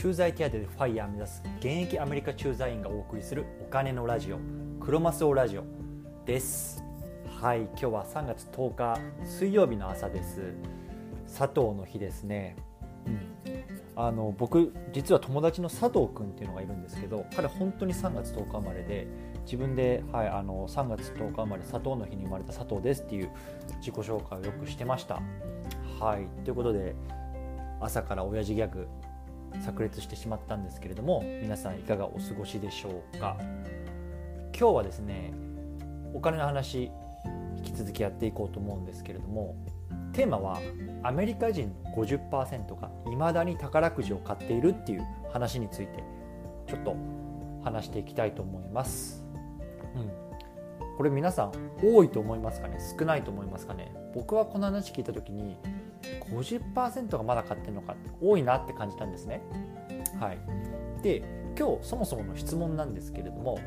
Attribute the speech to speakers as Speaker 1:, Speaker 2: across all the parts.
Speaker 1: 駐在手当でファイヤー目指す現役アメリカ駐在員がお送りするお金のラジオクロマスオラジオです。はい今日は3月10日水曜日の朝です。佐藤の日ですね。うん。あの僕実は友達の佐藤君っていうのがいるんですけど彼本当に3月10日生まれで自分で、はい、あの3月10日生まれ佐藤の日に生まれた佐藤ですっていう自己紹介をよくしてました。はいということで朝から親父ギャグ炸裂してしまったんですけれども皆さんいかがお過ごしでしょうか？今日はですねお金の話引き続きやっていこうと思うんですけれどもテーマはアメリカ人の50%が未だに宝くじを買っているっていう話についてちょっと話していきたいと思います。うん、これ皆さん多いと思いますかね？少ないと思いますかね？僕はこの話聞いた時に50%がまだ買ってるのかって多いなって感じたんですね。はい、で今日そもそもの質問なんですけれども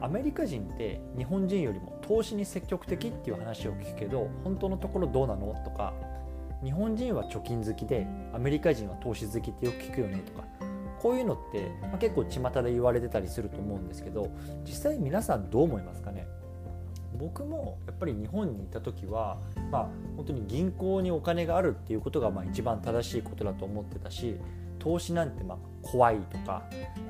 Speaker 1: アメリカ人って日本人よりも投資に積極的っていう話を聞くけど本当のところどうなの？とか日本人は貯金好きでアメリカ人は投資好きってよく聞くよね？とかこういうのって、まあ、結構巷で言われてたりすると思うんですけど実際皆さんどう思いますかね？僕もやっぱり日本にいた時は、まあ、本当に銀行にお金があるっていうことがまあ一番正しいことだと思ってたし投資なんてまあ怖いとか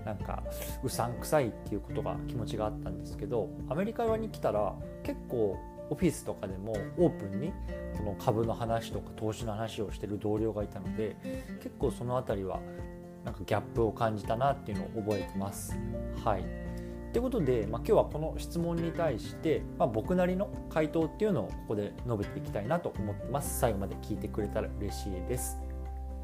Speaker 1: なんかうさんくさいっていうことが気持ちがあったんですけどアメリカ側に来たら結構オフィスとかでもオープンにこの株の話とか投資の話をしてる同僚がいたので結構その辺りはなんかギャップを感じたなっていうのを覚えてます。はいということで、まあ、今日はこの質問に対して、まあ、僕なりの回答っていうのをここで述べていきたいなと思ってます。最後まで聞いてくれたら嬉しいです。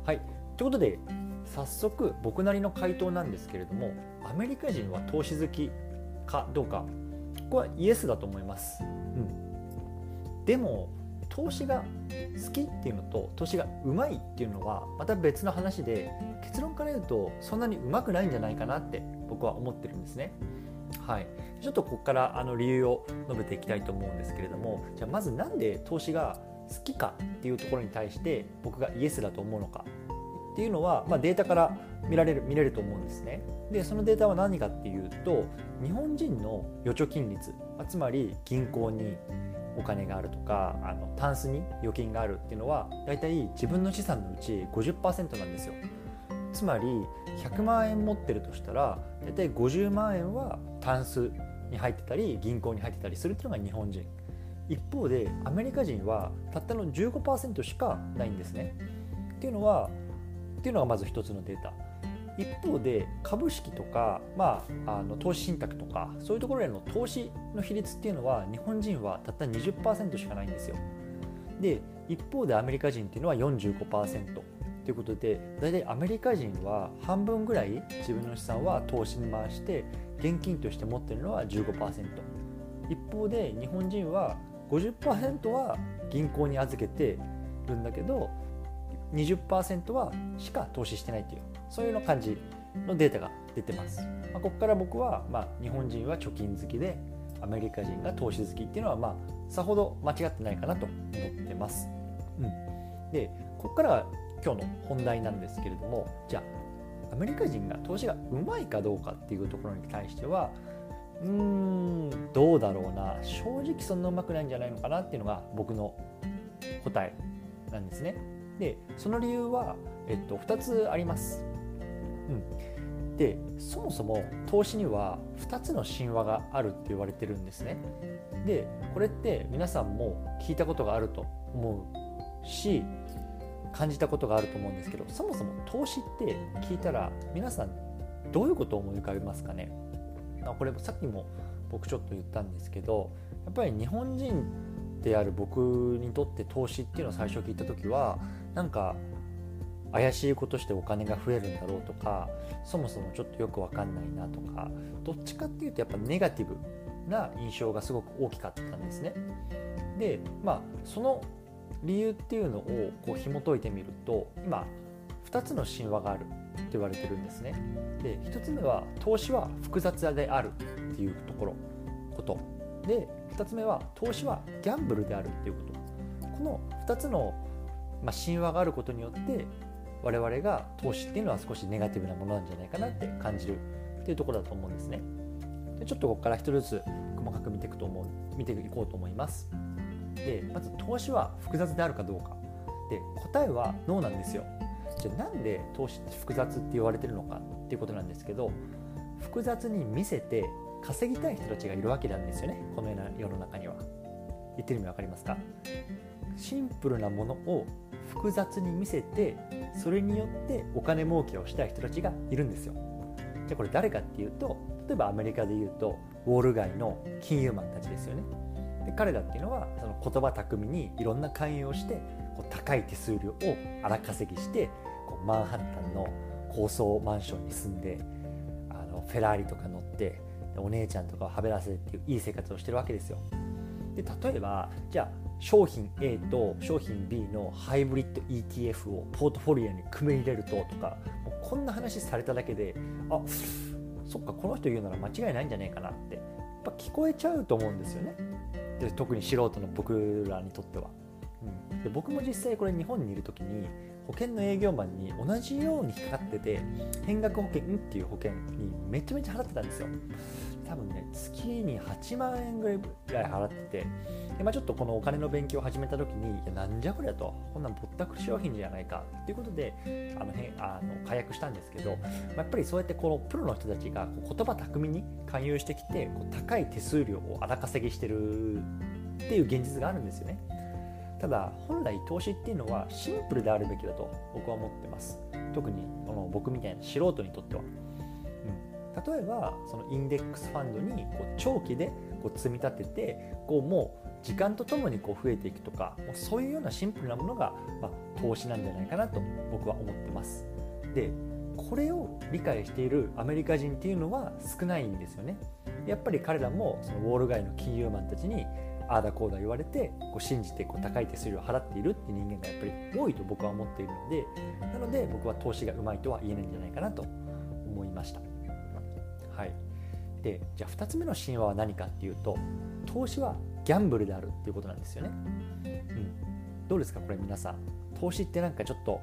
Speaker 1: はいということで早速僕なりの回答なんですけれどもアメリカ人は投資好きかどうかここはイエスだと思います。うん、でも投資が好きっていうのと投資がうまいっていうのはまた別の話で結論から言うとそんなにうまくないんじゃないかなって僕は思ってるんですね。はい、ちょっとここからあの理由を述べていきたいと思うんですけれどもじゃあまず何で投資が好きかっていうところに対して僕がイエスだと思うのかっていうのは、まあ、データから見られる見れると思うんですね。でそのデータは何かっていうと日本人の預貯金率つまり銀行にお金があるとかあのタンスに預金があるっていうのは大体自分の資産のうち50%なんですよ。つまり100万円持ってるとしたら大体50万円はタンスに入ってたり銀行に入ってたりするっていうのが日本人。一方でアメリカ人はたったの15%しかないんですね。っていうのはっていうのがまず一つのデータ。一方で株式とか、まあ、あの投資信託とかそういうところへの投資の比率っていうのは日本人はたった20%しかないんですよ。で一方でアメリカ人っていうのは45%ということで大体アメリカ人は半分ぐらい自分の資産は投資に回して現金として持ってるのは15%一方で日本人は50%は銀行に預けてるんだけど20%はしか投資してないというそういうの感じのデータが出てます、まあ、ここから僕は、まあ、日本人は貯金好きでアメリカ人が投資好きっていうのは、まあ、さほど間違ってないかなと思ってます、うん、でここから今日の本題なんですけれどもじゃあアメリカ人が投資がうまいかどうかっていうところに対してはうーんどうだろうな正直そんなうまくないんじゃないのかなっていうのが僕の答えなんですね。でその理由は、えっと、2つあります。うん、でそもそも投資には2つの神話があるって言われてるんですね。でこれって皆さんも聞いたことがあると思うし感じたことがあると思うんですけどそもそも投資って聞いたら皆さんどういうことを思い浮かべますかね？これさっきも僕ちょっと言ったんですけどやっぱり日本人である僕にとって投資っていうのを最初聞いた時はなんか怪しいことしてお金が増えるんだろうとかそもそもちょっとよく分かんないなとかどっちかっていうとやっぱネガティブな印象がすごく大きかったんですね。でまあその理由っていうのをこう紐解いてみると今2つの神話があるって言われてるんですね。で1つ目は投資は複雑であるっていうところことで2つ目は投資はギャンブルであるっていうことこの2つの、ま、神話があることによって我々が投資っていうのは少しネガティブなものなんじゃないかなって感じるっていうところだと思うんですね。でちょっとここから一人ずつ細かく見ていくと思う見ていこうと思います。でまず投資は複雑であるかどうかで答えはノーなんですよ。じゃあなんで投資って複雑って言われてるのかっていうことなんですけど複雑に見せて稼ぎたい人たちがいるわけなんですよねこの世の中には。言ってる意味分かりますか？シンプルなものを複雑に見せてそれによってお金儲けをしたい人たちがいるんですよ。じゃあこれ誰かっていうと例えばアメリカで言うとウォール街の金融マンたちですよね。で彼らっていうのはその言葉巧みにいろんな勧誘をしてこう高い手数料を荒稼ぎしてこうマンハッタンの高層マンションに住んであのフェラーリとか乗ってお姉ちゃんとかをはべらせるっていういい生活をしてるわけですよ。で例えばじゃあ商品 A と商品 B のハイブリッド ETF をポートフォリオに組み入れるととかもうこんな話されただけであそっかこの人言うなら間違いないんじゃないかなってぱ聞こえちゃうと思うんですよね。で特に素人の僕らにとっては。うん、で僕も実際これ日本にいる時に保険の営業マンに同じように引っかかってて変額保険っていう保険にめちゃめちゃ払ってたんですよ。多分ね月に8万円ぐらい払っててで、まあ、ちょっとこのお金の勉強を始めた時にいやなんじゃこりゃとこんなんぼったくり商品じゃないかっていうことであのへあの解約したんですけど、まあ、やっぱりそうやってこのプロの人たちがこう言葉巧みに勧誘してきてこう高い手数料を荒稼ぎしてるっていう現実があるんですよね。ただ本来投資っていうのはシンプルであるべきだと僕は思ってます特にこの僕みたいな素人にとっては、例えばそのインデックスファンドにこう長期でこう積み立ててこうもう時間とともにこう増えていくとかもうそういうようなシンプルなものが、まあ、投資なんじゃないかなと僕は思ってますでこれを理解しているアメリカ人っていうのは少ないんですよねやっぱり彼らもそのウォール街の金融マンたちにああだこうだ言われてこう信じてこう高い手数料を払っているっていう人間がやっぱり多いと僕は思っているのでなので僕は投資がうまいとは言えないんじゃないかなと思いました。はい、でじゃあ2つ目の神話は何かっていうと投資はギャンブルであるっていうことなんですよね。うん、どうですかこれ皆さん投資ってなんかちょっと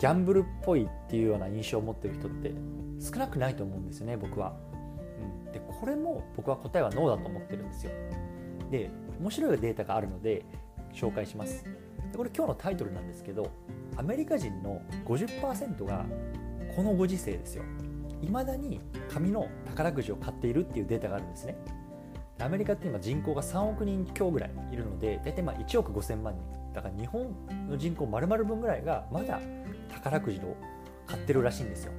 Speaker 1: ギャンブルっぽいっていうような印象を持ってる人って少なくないと思うんですよね僕は。うん、でこれも僕は答えはノーだと思ってるんですよ。で面白いデータがあるので紹介しますでこれ今日のタイトルなんですけどアメリカ人の50%がこのご時世ですよ未だに紙の宝くじを買っているっていうデータがあるんですね。アメリカって今人口が3億人強ぐらいいるので大体まあ1億5000万人。だから日本の人口丸々分ぐらいがまだ宝くじを買ってるらしいんですよ。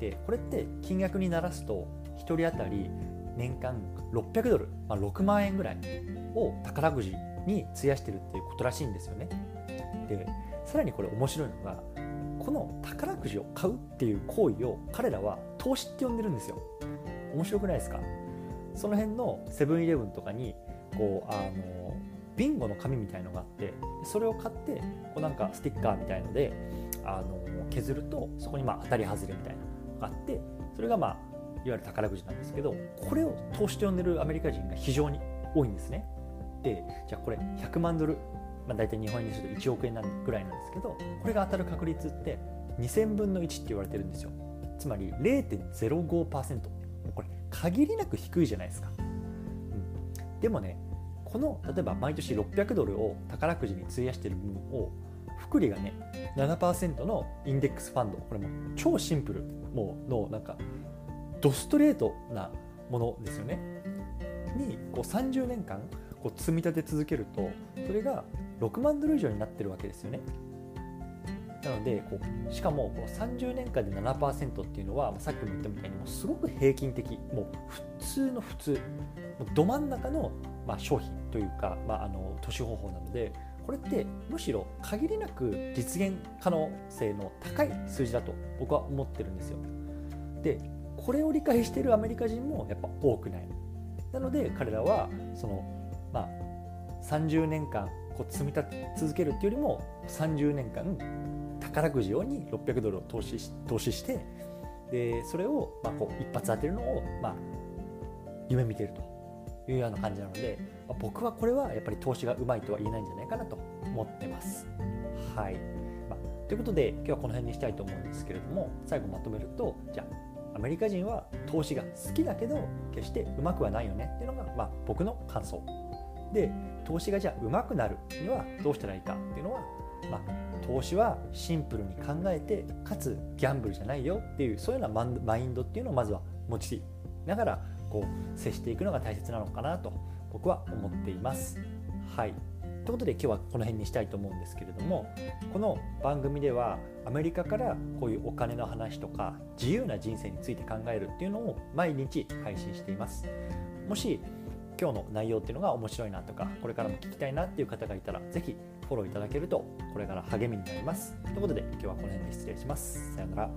Speaker 1: でこれって金額にならすと1人当たり年間600ドル、まあ、6万円ぐらいを宝くじに費やしてるっていうことらしいんですよね。でさらにこれ面白いのがこの宝くじを買うっていう行為を彼らは投資って呼んでるんですよ。面白くないですか？その辺のセブンイレブンとかにこうあのビンゴの紙みたいのがあってそれを買ってこうなんかスティッカーみたいのであの削るとそこにまあ当たり外れみたいなのがあってそれがまあいわゆる宝くじなんですけどこれを投資と呼んでるアメリカ人が非常に多いんですねでじゃあこれ100万ドル、まあ、大体日本円にすると1億円なんぐらいなんですけどこれが当たる確率って2000分の1って言われてるんですよ。つまり0.05%これ限りなく低いじゃないですか、うん、でもねこの例えば毎年600ドルを宝くじに費やしてる分を福利がね7%のインデックスファンド。これも超シンプル。もうのなんかドストレートなものですよね。にこう30年間こう積み立て続けるとそれが6万ドル以上になってるわけですよねなのでこうしかもこう30年間で7%っていうのはさっきも言ったみたいにもうすごく平均的もう普通の普通ど真ん中のまあ商品というか、まあ、あの投資方法なのでこれってむしろ限りなく実現可能性の高い数字だと僕は思ってるんですよ。でこれを理解しているアメリカ人もやっぱ多くないなので彼らはその30年間こう積み立て続けるっていうよりも30年間宝くじ用に600ドルを投資し投資してでそれをまあこう一発当てるのをまあ夢見てるというような感じなので、まあ、僕はこれはやっぱり投資がうまいとは言えないんじゃないかなと思ってます。はい、まあ、ということで今日はこの辺にしたいと思うんですけれども最後まとめるとじゃあアメリカ人は投資が好きだけど決してうまくはないよねっていうのが、まあ、僕の感想で投資がじゃあうまくなるにはどうしたらいいかっていうのは、まあ、投資はシンプルに考えてかつギャンブルじゃないよっていうそういうようなマインドっていうのをまずは持ちながらこう接していくのが大切なのかなと僕は思っています。はいということで今日はこの辺にしたいと思うんですけれどもこの番組ではアメリカからこういうお金の話とか自由な人生について考えるっていうのを毎日配信していますもし今日の内容っていうのが面白いなとかこれからも聞きたいなっていう方がいたら是非フォローいただけるとこれから励みになります。ということで今日はこの辺で失礼します。さようなら